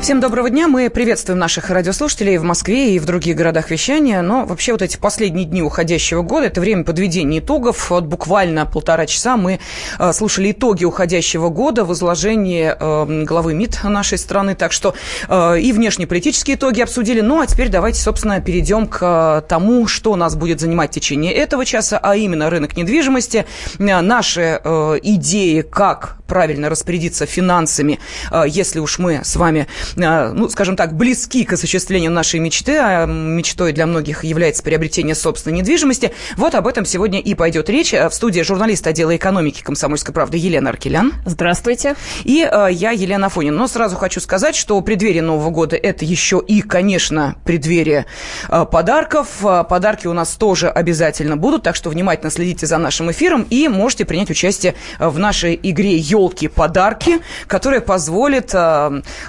Всем доброго дня. Мы приветствуем наших радиослушателей в Москве и в других городах вещания. Но вообще вот эти последние дни уходящего года – это время подведения итогов. Вот буквально полтора часа мы э, слушали итоги уходящего года в изложении э, главы МИД нашей страны. Так что э, и внешнеполитические итоги обсудили. Ну а теперь давайте, собственно, перейдем к тому, что нас будет занимать в течение этого часа, а именно рынок недвижимости. Наши идеи, как правильно распорядиться финансами, если уж мы с вами Э, ну, скажем так, близки к осуществлению нашей мечты, а мечтой для многих является приобретение собственной недвижимости. Вот об этом сегодня и пойдет речь. В студии журналист отдела экономики «Комсомольской правды» Елена Аркелян. Здравствуйте. И э, я, Елена Афонин. Но сразу хочу сказать, что преддверие Нового года – это еще и, конечно, преддверие э, подарков. Подарки у нас тоже обязательно будут, так что внимательно следите за нашим эфиром и можете принять участие в нашей игре «Елки-подарки», которая позволит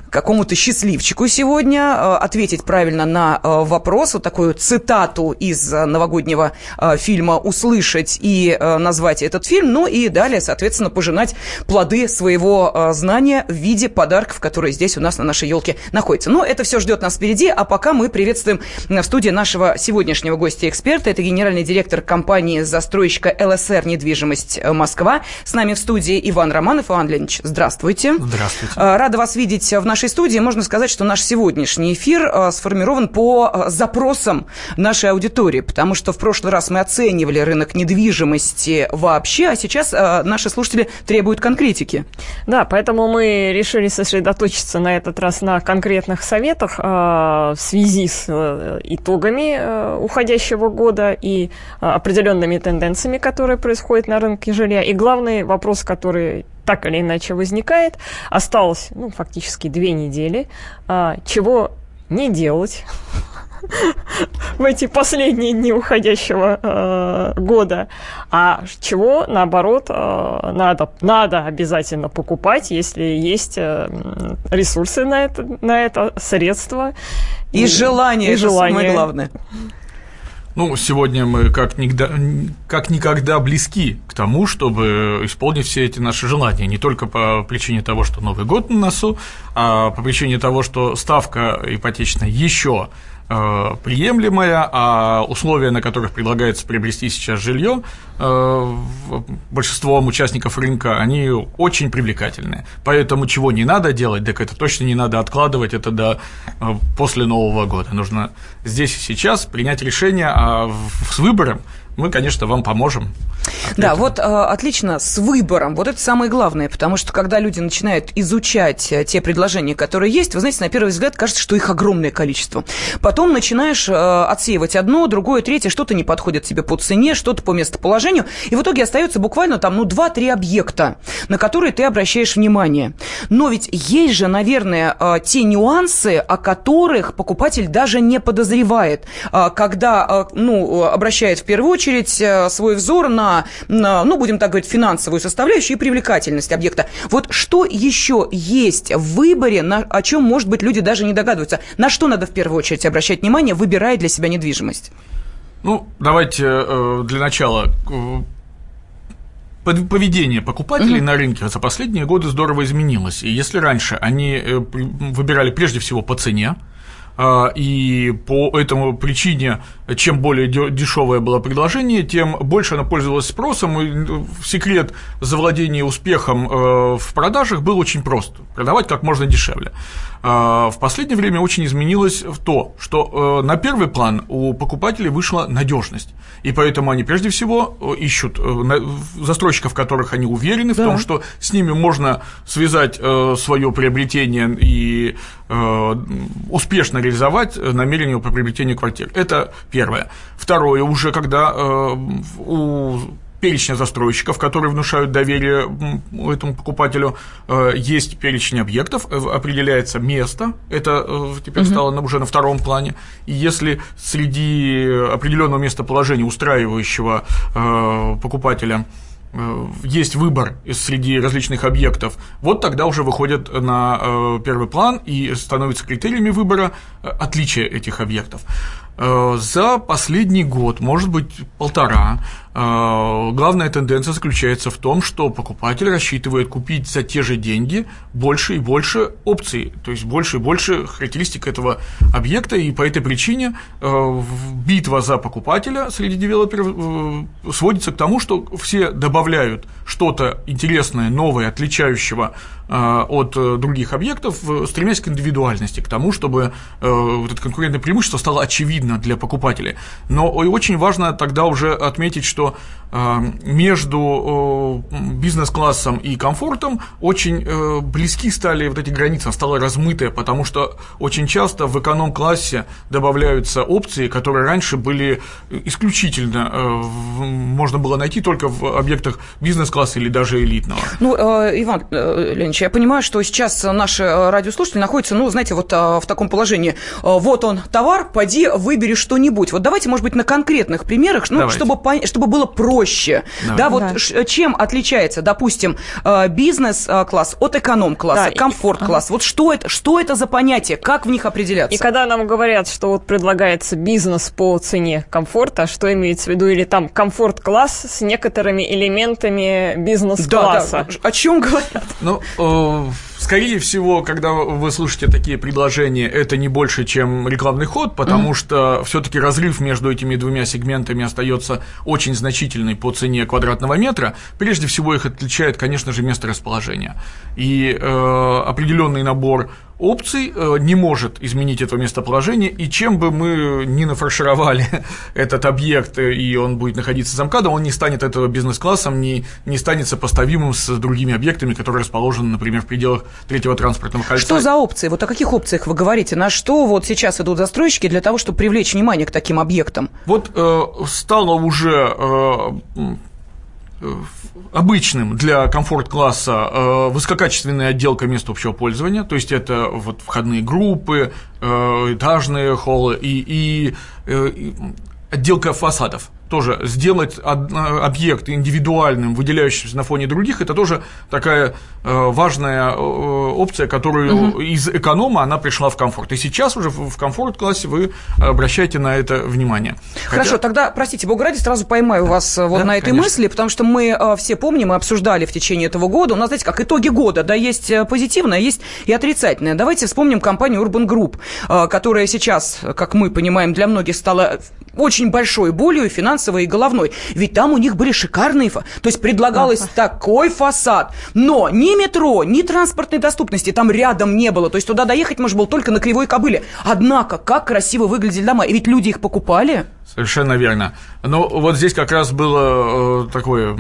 какому-то счастливчику сегодня э, ответить правильно на э, вопрос, вот такую цитату из э, новогоднего фильма услышать и назвать этот фильм, ну и далее, соответственно, пожинать плоды своего знания в виде подарков, которые здесь у нас на нашей елке находятся. Но это все ждет нас впереди, а пока мы приветствуем в студии нашего сегодняшнего гостя-эксперта. Это генеральный директор компании застройщика ЛСР «Недвижимость Москва». С нами в студии Иван Романов. Иван Леонидович, здравствуйте. Здравствуйте. Рада вас видеть в нашей студии можно сказать, что наш сегодняшний эфир э, сформирован по э, запросам нашей аудитории, потому что в прошлый раз мы оценивали рынок недвижимости вообще, а сейчас э, наши слушатели требуют конкретики. Да, поэтому мы решили сосредоточиться на этот раз на конкретных советах в связи с итогами уходящего года и определенными тенденциями, которые происходят на рынке жилья. И главный вопрос, который так или иначе возникает. Осталось, ну, фактически две недели. А, чего не делать в эти последние дни уходящего э, года, а чего, наоборот, э, надо, надо обязательно покупать, если есть э, ресурсы на это, на это средства. И, и желание, и это желание. самое главное. Ну, сегодня мы как никогда, как никогда близки к тому, чтобы исполнить все эти наши желания. Не только по причине того, что Новый год на носу, а по причине того, что ставка ипотечная еще приемлемая, а условия, на которых предлагается приобрести сейчас жилье, э, большинством участников рынка, они очень привлекательные. Поэтому чего не надо делать, так это точно не надо откладывать это до э, после Нового года. Нужно здесь и сейчас принять решение, а с выбором мы, конечно, вам поможем. Да, вот э, отлично, с выбором. Вот это самое главное, потому что когда люди начинают изучать э, те предложения, которые есть, вы знаете, на первый взгляд кажется, что их огромное количество. Потом начинаешь э, отсеивать одно, другое, третье, что-то не подходит тебе по цене, что-то по местоположению, и в итоге остается буквально там, ну, два-три объекта, на которые ты обращаешь внимание. Но ведь есть же, наверное, э, те нюансы, о которых покупатель даже не подозревает, э, когда, э, ну, обращает в первую очередь очередь э, свой взор на, на, ну, будем так говорить, финансовую составляющую и привлекательность объекта. Вот что еще есть в выборе, на, о чем, может быть, люди даже не догадываются? На что надо в первую очередь обращать внимание, выбирая для себя недвижимость? Ну, давайте э, для начала поведение покупателей угу. на рынке за последние годы здорово изменилось. И если раньше они э, выбирали прежде всего по цене, и по этому причине, чем более дешевое было предложение, тем больше оно пользовалось спросом, и ну, секрет завладения успехом э, в продажах был очень прост – продавать как можно дешевле. А, в последнее время очень изменилось в то, что э, на первый план у покупателей вышла надежность, и поэтому они прежде всего э, ищут застройщиков, в которых они уверены да. в том, что с ними можно связать свое приобретение и успешно реализовать намерение по приобретению квартир. Это первое. Второе, уже когда э, у перечня застройщиков, которые внушают доверие этому покупателю. Э, есть перечень объектов, э, определяется место, это теперь стало уже на втором плане. И если среди определенного местоположения устраивающего покупателя Э, есть выбор среди различных объектов, вот тогда уже выходят на э, первый план и становятся критериями выбора э, отличия этих объектов. Э, за последний год, может быть, полтора, э, главная тенденция заключается в том, что покупатель рассчитывает купить за те же деньги больше и больше опций, то есть больше и больше характеристик этого объекта, и по этой причине э, битва за покупателя среди девелоперов сводится к тому, что все добавляют что-то интересное, новое, отличающего от других объектов, стремясь к индивидуальности, к тому, чтобы вот это конкурентное преимущество стало очевидно для покупателей. Но очень важно тогда уже отметить, что э, между э, бизнес-классом и комфортом очень э, близки стали вот эти границы, стало размытое, потому что очень часто в эконом-классе добавляются опции, которые раньше были исключительно, можно было найти только в объектах бизнес-класса или даже элитного. Ну, Иван Леонидович, я понимаю, что сейчас наши радиослушатели находятся, ну, знаете, вот в таком положении. Вот он, товар, поди, выбери выбери что-нибудь. Вот давайте, может быть, на конкретных примерах, ну, чтобы, чтобы было проще. Давай. Да, вот да. чем отличается, допустим, э, бизнес-класс от эконом-класса, да, комфорт-класс? Вот что это, что это за понятие, как в них определяться? И когда нам говорят, что вот предлагается бизнес по цене комфорта, что имеется в виду, или там комфорт-класс с некоторыми элементами бизнес-класса? Да, да. О чем говорят? Ну, э, скорее всего, когда вы слушаете такие предложения, это не больше, чем рекламный ход, потому mm-hmm. что все-таки разрыв между этими двумя сегментами остается очень значительный по цене квадратного метра. Прежде всего их отличает, конечно же, место расположения. И э, определенный набор опций э, не может изменить это местоположение, и чем бы мы ни нафаршировали этот объект, э, и он будет находиться за МКАДом, он не станет этого бизнес-классом, не, не станет сопоставимым с другими объектами, которые расположены, например, в пределах третьего транспортного кольца. Что за опции? Вот о каких опциях вы говорите? На что вот сейчас идут застройщики для того, чтобы привлечь внимание к таким объектам? Вот э, стало уже э, обычным для комфорт-класса э, высококачественная отделка мест общего пользования, то есть это вот входные группы, э, этажные холлы и, и, э, и отделка фасадов тоже сделать объект индивидуальным, выделяющимся на фоне других, это тоже такая э, важная э, опция, которую угу. из эконома она пришла в комфорт. И сейчас уже в комфорт-классе вы обращаете на это внимание. Хорошо, Хотя... тогда, простите, бога ради, сразу поймаю вас э, вот да, на этой конечно. мысли, потому что мы все помним мы обсуждали в течение этого года, у нас, знаете, как итоги года, да, есть позитивное, есть и отрицательное. Давайте вспомним компанию Urban Group, которая сейчас, как мы понимаем, для многих стала очень большой болью и финансовой и головной. Ведь там у них были шикарные... То есть предлагалось ага. такой фасад. Но ни метро, ни транспортной доступности там рядом не было. То есть туда доехать можно было только на Кривой Кобыле. Однако, как красиво выглядели дома. И ведь люди их покупали. Совершенно верно. Но вот здесь как раз было э, такое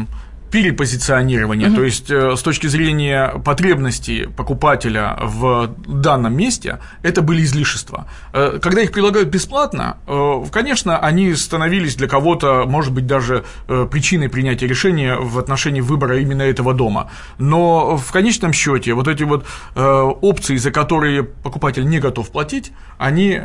перепозиционирование, угу. то есть э, с точки зрения потребностей покупателя в данном месте, это были излишества. Э, когда их предлагают бесплатно, э, конечно, они становились для кого-то, может быть, даже причиной принятия решения в отношении выбора именно этого дома. Но в конечном счете вот эти вот опции, за которые покупатель не готов платить, они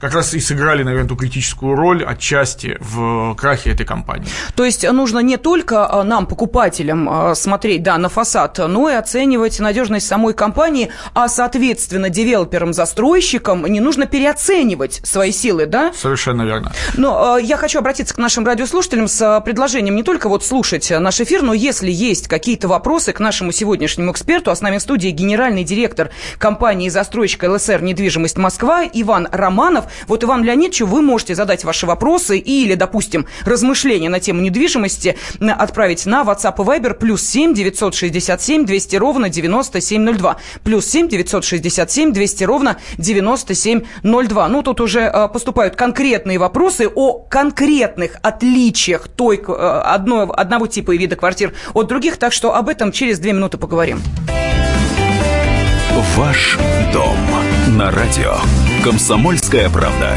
как раз и сыграли, наверное, ту критическую роль отчасти в крахе этой компании. То есть нужно не только а, нам, покупателям, а, смотреть да, на фасад, но и оценивать надежность самой компании, а, соответственно, девелоперам-застройщикам не нужно переоценивать свои силы, да? Совершенно верно. Но а, я хочу обратиться к нашим радиослушателям с предложением не только вот слушать наш эфир, но если есть какие-то вопросы к нашему сегодняшнему эксперту, а с нами в студии генеральный директор компании застройщик ЛСР «Недвижимость Москва» Иван Романов. Вот, Иван Леонидовичу, вы можете задать ваши вопросы или, допустим, размышления на тему недвижимости отправить на WhatsApp и Viber плюс 7 967 200 ровно 9702. Плюс 7 967 200 ровно 9702. Ну, тут уже э, поступают конкретные вопросы о конкретных отличиях той, э, одной, одного типа и вида квартир от других, так что об этом через две минуты поговорим. Ваш дом на радио. Комсомольская правда.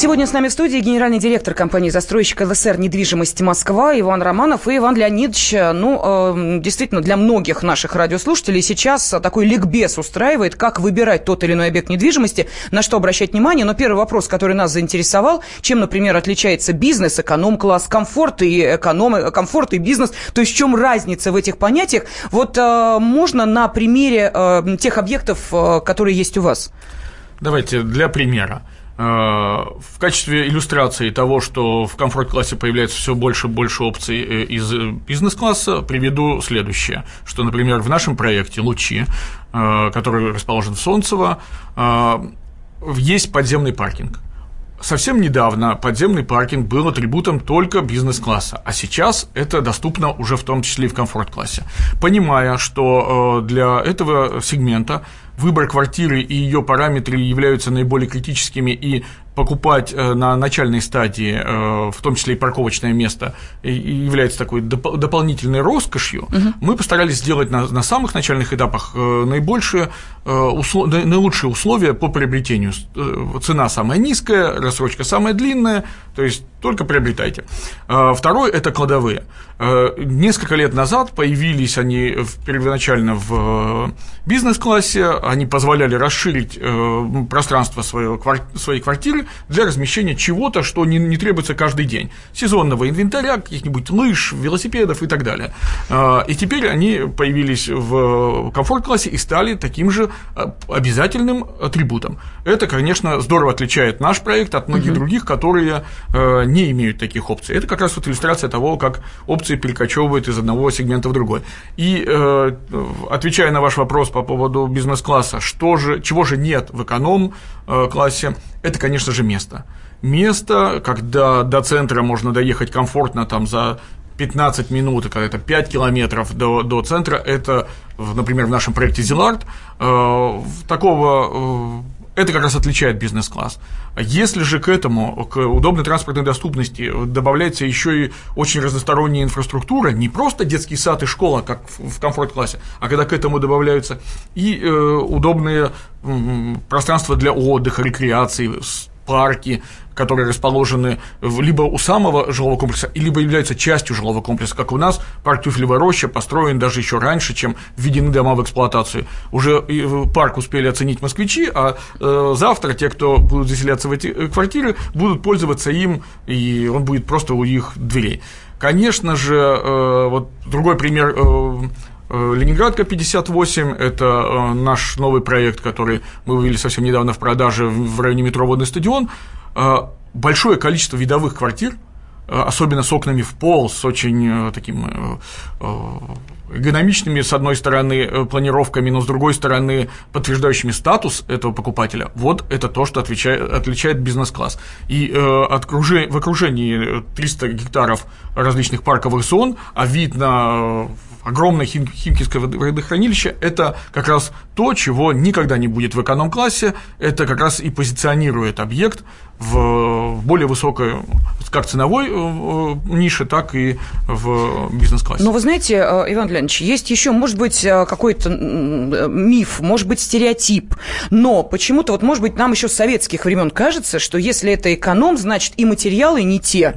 Сегодня с нами в студии генеральный директор компании «Застройщик ЛСР недвижимости Москва» Иван Романов и Иван Леонидович. Ну, э, действительно, для многих наших радиослушателей сейчас такой ликбез устраивает, как выбирать тот или иной объект недвижимости, на что обращать внимание. Но первый вопрос, который нас заинтересовал, чем, например, отличается бизнес, эконом-класс, комфорт и эконом, комфорт и бизнес, то есть в чем разница в этих понятиях. Вот э, можно на примере э, тех объектов, которые есть у вас? Давайте для примера. Э, в качестве иллюстрации того, что в комфорт-классе появляется все больше и больше опций э, из бизнес-класса, приведу следующее, что, например, в нашем проекте «Лучи», э, который расположен в Солнцево, есть подземный паркинг. Совсем недавно подземный паркинг был атрибутом только бизнес-класса, а сейчас это доступно уже в том числе и в комфорт-классе. Понимая, что для этого сегмента выбор квартиры и ее параметры являются наиболее критическими и покупать э, на начальной стадии, э, в том числе и парковочное место, является такой доп- дополнительной роскошью, угу. мы постарались сделать на, на самых начальных этапах э, наибольшие, услов, наилучшие условия по приобретению. Цена самая низкая, рассрочка самая длинная, то есть только приобретайте. Второе – это кладовые. Несколько лет назад появились они первоначально в бизнес-классе, они позволяли расширить пространство своей квартиры, для размещения чего-то, что не, не требуется каждый день. Сезонного инвентаря, каких-нибудь лыж, велосипедов и так далее. А, и теперь они появились в комфорт-классе и стали таким же а, обязательным атрибутом. Это, конечно, здорово отличает наш проект от многих угу. других, которые а, не имеют таких опций. Это как раз вот иллюстрация того, как опции перекочевывают из одного сегмента в другой. И э, отвечая на ваш вопрос по поводу бизнес-класса, что же, чего же нет в эконом-классе, это, конечно же, место. Место, когда до центра можно доехать комфортно там за 15 минут, когда это 5 километров до, до центра, это, например, в нашем проекте Зилард, э, такого э, это как раз отличает бизнес-класс. Если же к этому, к удобной транспортной доступности добавляется еще и очень разносторонняя инфраструктура, не просто детский сад и школа, как в комфорт-классе, а когда к этому добавляются и э, удобные пространства для отдыха, рекреации, парки, которые расположены либо у самого жилого комплекса, либо являются частью жилого комплекса, как у нас парк Тюфелевая роща построен даже еще раньше, чем введены дома в эксплуатацию. Уже парк успели оценить москвичи, а э, завтра те, кто будут заселяться в эти э, квартиры, будут пользоваться им, и он будет просто у их дверей. Конечно же, э, вот другой пример Ленинградка 58 – это наш новый проект, который мы вывели совсем недавно в продаже в районе метро «Водный стадион». Большое количество видовых квартир, особенно с окнами в пол, с очень таким эргономичными, с одной стороны, планировками, но с другой стороны, подтверждающими статус этого покупателя, вот это то, что отвечает, отличает бизнес-класс. И э, в окружении 300 гектаров различных парковых зон, а вид на огромное хим, химкинское водохранилище – это как раз то, чего никогда не будет в эконом-классе, это как раз и позиционирует объект в более высокой как ценовой э, э, нише, так и в бизнес-классе. Но вы знаете, э, Иван Леонидович, есть еще, может быть, какой-то миф, может быть, стереотип, но почему-то, вот, может быть, нам еще с советских времен кажется, что если это эконом, значит, и материалы не те,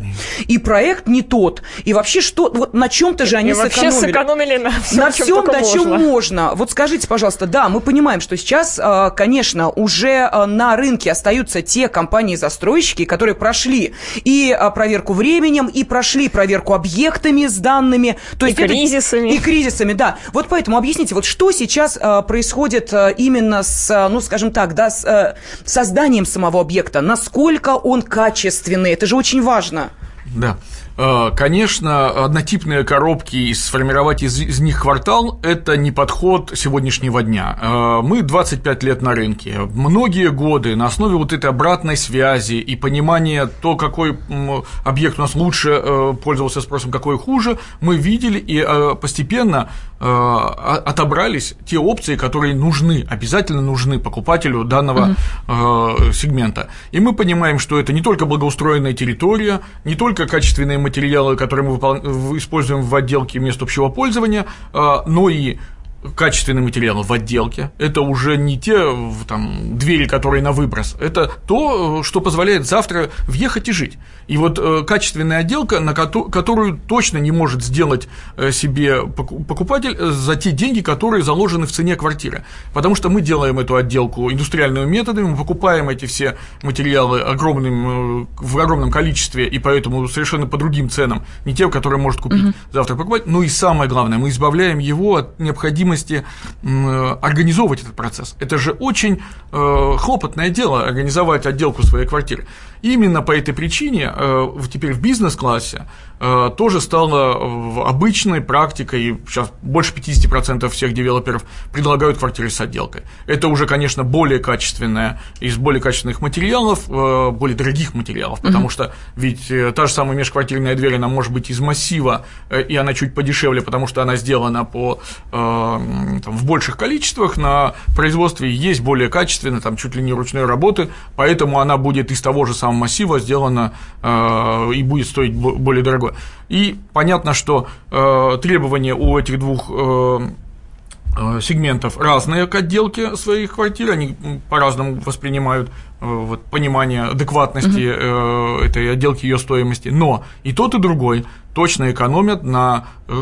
и проект не тот, и вообще что, вот на чем-то же они и сэкономили. вообще сэкономили на всем, на всем, на чем можно. можно. Вот скажите, пожалуйста, да, мы понимаем, что сейчас, конечно, уже на рынке остаются те компании за застройщики, которые прошли и проверку временем, и прошли проверку объектами с данными. То есть и это, кризисами. И кризисами, да. Вот поэтому объясните, вот что сейчас а, происходит а, именно с, ну, скажем так, да, с созданием самого объекта? Насколько он качественный? Это же очень важно. Да. А, конечно, однотипные коробки и сформировать из, из них квартал – это не подход сегодняшнего дня. А, мы 25 лет на рынке. Многие годы на основе вот этой обратной связи и понимания то, какой объект у нас лучше э, пользовался спросом, какой хуже, мы видели и э, постепенно э, отобрались те опции, которые нужны, обязательно нужны покупателю данного угу. сегмента. И мы понимаем, что это не только благоустроенная территория, не только качественные материалы, которые мы используем в отделке мест общего пользования, а, но и качественные материалы в отделке. Это уже не те там, двери, которые на выброс. Это то, что позволяет завтра въехать и жить. И вот э, качественная отделка, на ко- которую точно не может сделать э, себе покупатель э, за те деньги, которые заложены в цене квартиры. Потому что мы делаем эту отделку индустриальными методами, мы покупаем эти все материалы огромным, э, в огромном количестве, и поэтому совершенно по другим ценам, не те, которые может купить угу. завтра покупать. Ну и самое главное, мы избавляем его от необходимости э, организовывать этот процесс. Это же очень э, хлопотное дело организовать отделку своей квартиры. Именно по этой причине э, теперь в бизнес-классе тоже стало обычной практикой, сейчас больше 50% всех девелоперов предлагают квартиры с отделкой. Это уже, конечно, более качественная, из более качественных материалов, э, более дорогих материалов, потому mm-hmm. что ведь та же самая межквартирная дверь, она может быть из массива, и она чуть подешевле, потому что она сделана по, там, в больших количествах, на производстве есть более качественные, там чуть ли не ручной работы, поэтому она будет из того же самого массива сделано э, и будет стоить более дорого. И понятно, что э, требования у этих двух э, э, сегментов разные к отделке своих квартир, они по-разному воспринимают вот, понимание адекватности угу. этой отделки ее стоимости, но и тот, и другой точно экономят на э,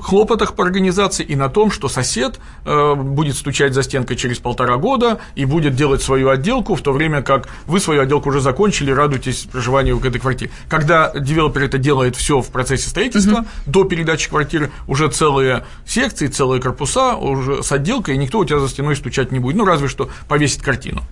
хлопотах по организации и на том, что сосед будет стучать за стенкой через полтора года и будет делать свою отделку, в то время как вы свою отделку уже закончили, радуетесь проживанию в этой квартире. Когда девелопер это делает все в процессе строительства, угу. до передачи квартиры уже целые секции, целые корпуса уже с отделкой, и никто у тебя за стеной стучать не будет, ну разве что повесить картину.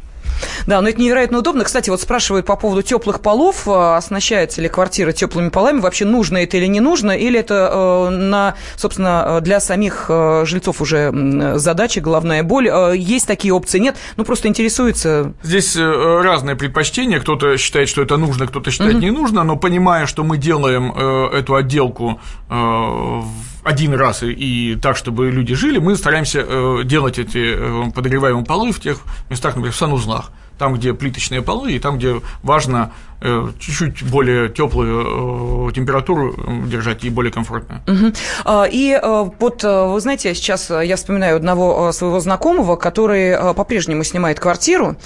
Да, но это невероятно удобно. Кстати, вот спрашивают по поводу теплых полов, а, оснащается ли квартира теплыми полами, вообще нужно это или не нужно, или это э, на, собственно, для самих э, жильцов уже задача, головная боль. Э, есть такие опции, нет? Ну, просто интересуется. Здесь разные предпочтения. Кто-то считает, что это нужно, кто-то считает, угу. не нужно, но понимая, что мы делаем эту отделку один раз и, и так, чтобы люди жили, мы стараемся делать эти подогреваемые полы в тех местах, например, в санузлах. Там, где плиточные полы, и там, где важно Э, чуть-чуть более теплую э, температуру держать и более комфортную. Угу. И э, вот, вы знаете, сейчас я вспоминаю одного своего знакомого, который по-прежнему снимает квартиру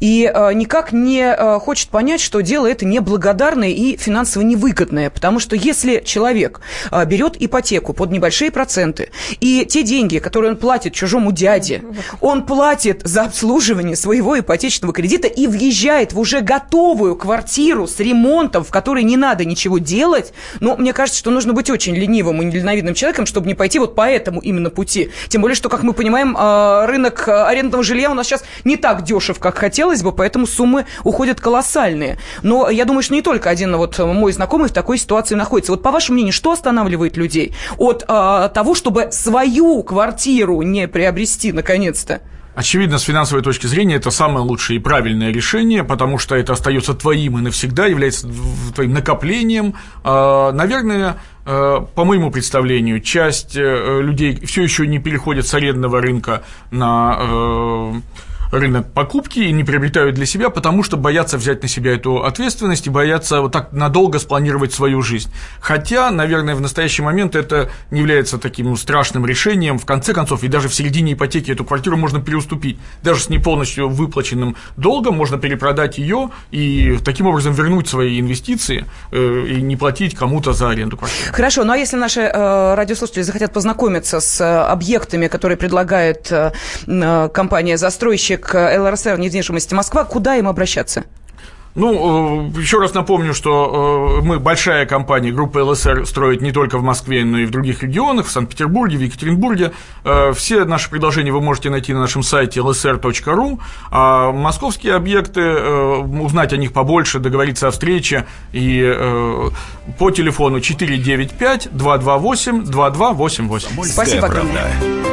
и никак не хочет понять, что дело это неблагодарное и финансово невыгодное, потому что если человек берет ипотеку под небольшие проценты, и те деньги, которые он платит чужому дяде, он платит за обслуживание своего ипотечного кредита и въезжает в уже готовую квартиру, квартиру с ремонтом, в которой не надо ничего делать, ну, мне кажется, что нужно быть очень ленивым и недальновидным человеком, чтобы не пойти вот по этому именно пути. Тем более, что, как мы понимаем, а, рынок арендного жилья у нас сейчас не так дешев, как хотелось бы, поэтому суммы уходят колоссальные. Но я думаю, что не только один вот мой знакомый в такой ситуации находится. Вот по вашему мнению, что останавливает людей от а, того, чтобы свою квартиру не приобрести наконец-то? Очевидно, с финансовой точки зрения это самое лучшее и правильное решение, потому что это остается твоим и навсегда, является твоим накоплением. А, наверное, э, по моему представлению, часть э, людей все еще не переходит с арендного рынка на э, рынок покупки и не приобретают для себя, потому что боятся взять на себя эту ответственность и боятся вот так надолго спланировать свою жизнь. Хотя, наверное, в настоящий момент это не является таким страшным решением. В конце концов, и даже в середине ипотеки эту квартиру можно переуступить. Даже с не полностью выплаченным долгом можно перепродать ее и таким образом вернуть свои инвестиции э, и не платить кому-то за аренду квартиры. Хорошо, ну а если наши э, радиослушатели захотят познакомиться с э, объектами, которые предлагает э, э компания-застройщик, к ЛРСР недвижимости Москва, куда им обращаться? Ну, э, еще раз напомню, что э, мы большая компания, группа ЛСР строит не только в Москве, но и в других регионах, в Санкт-Петербурге, в Екатеринбурге. Э, все наши предложения вы можете найти на нашем сайте lsr.ru, а московские объекты, узнать о них побольше, договориться о встрече и по телефону 495 228 2288. Спасибо огромное.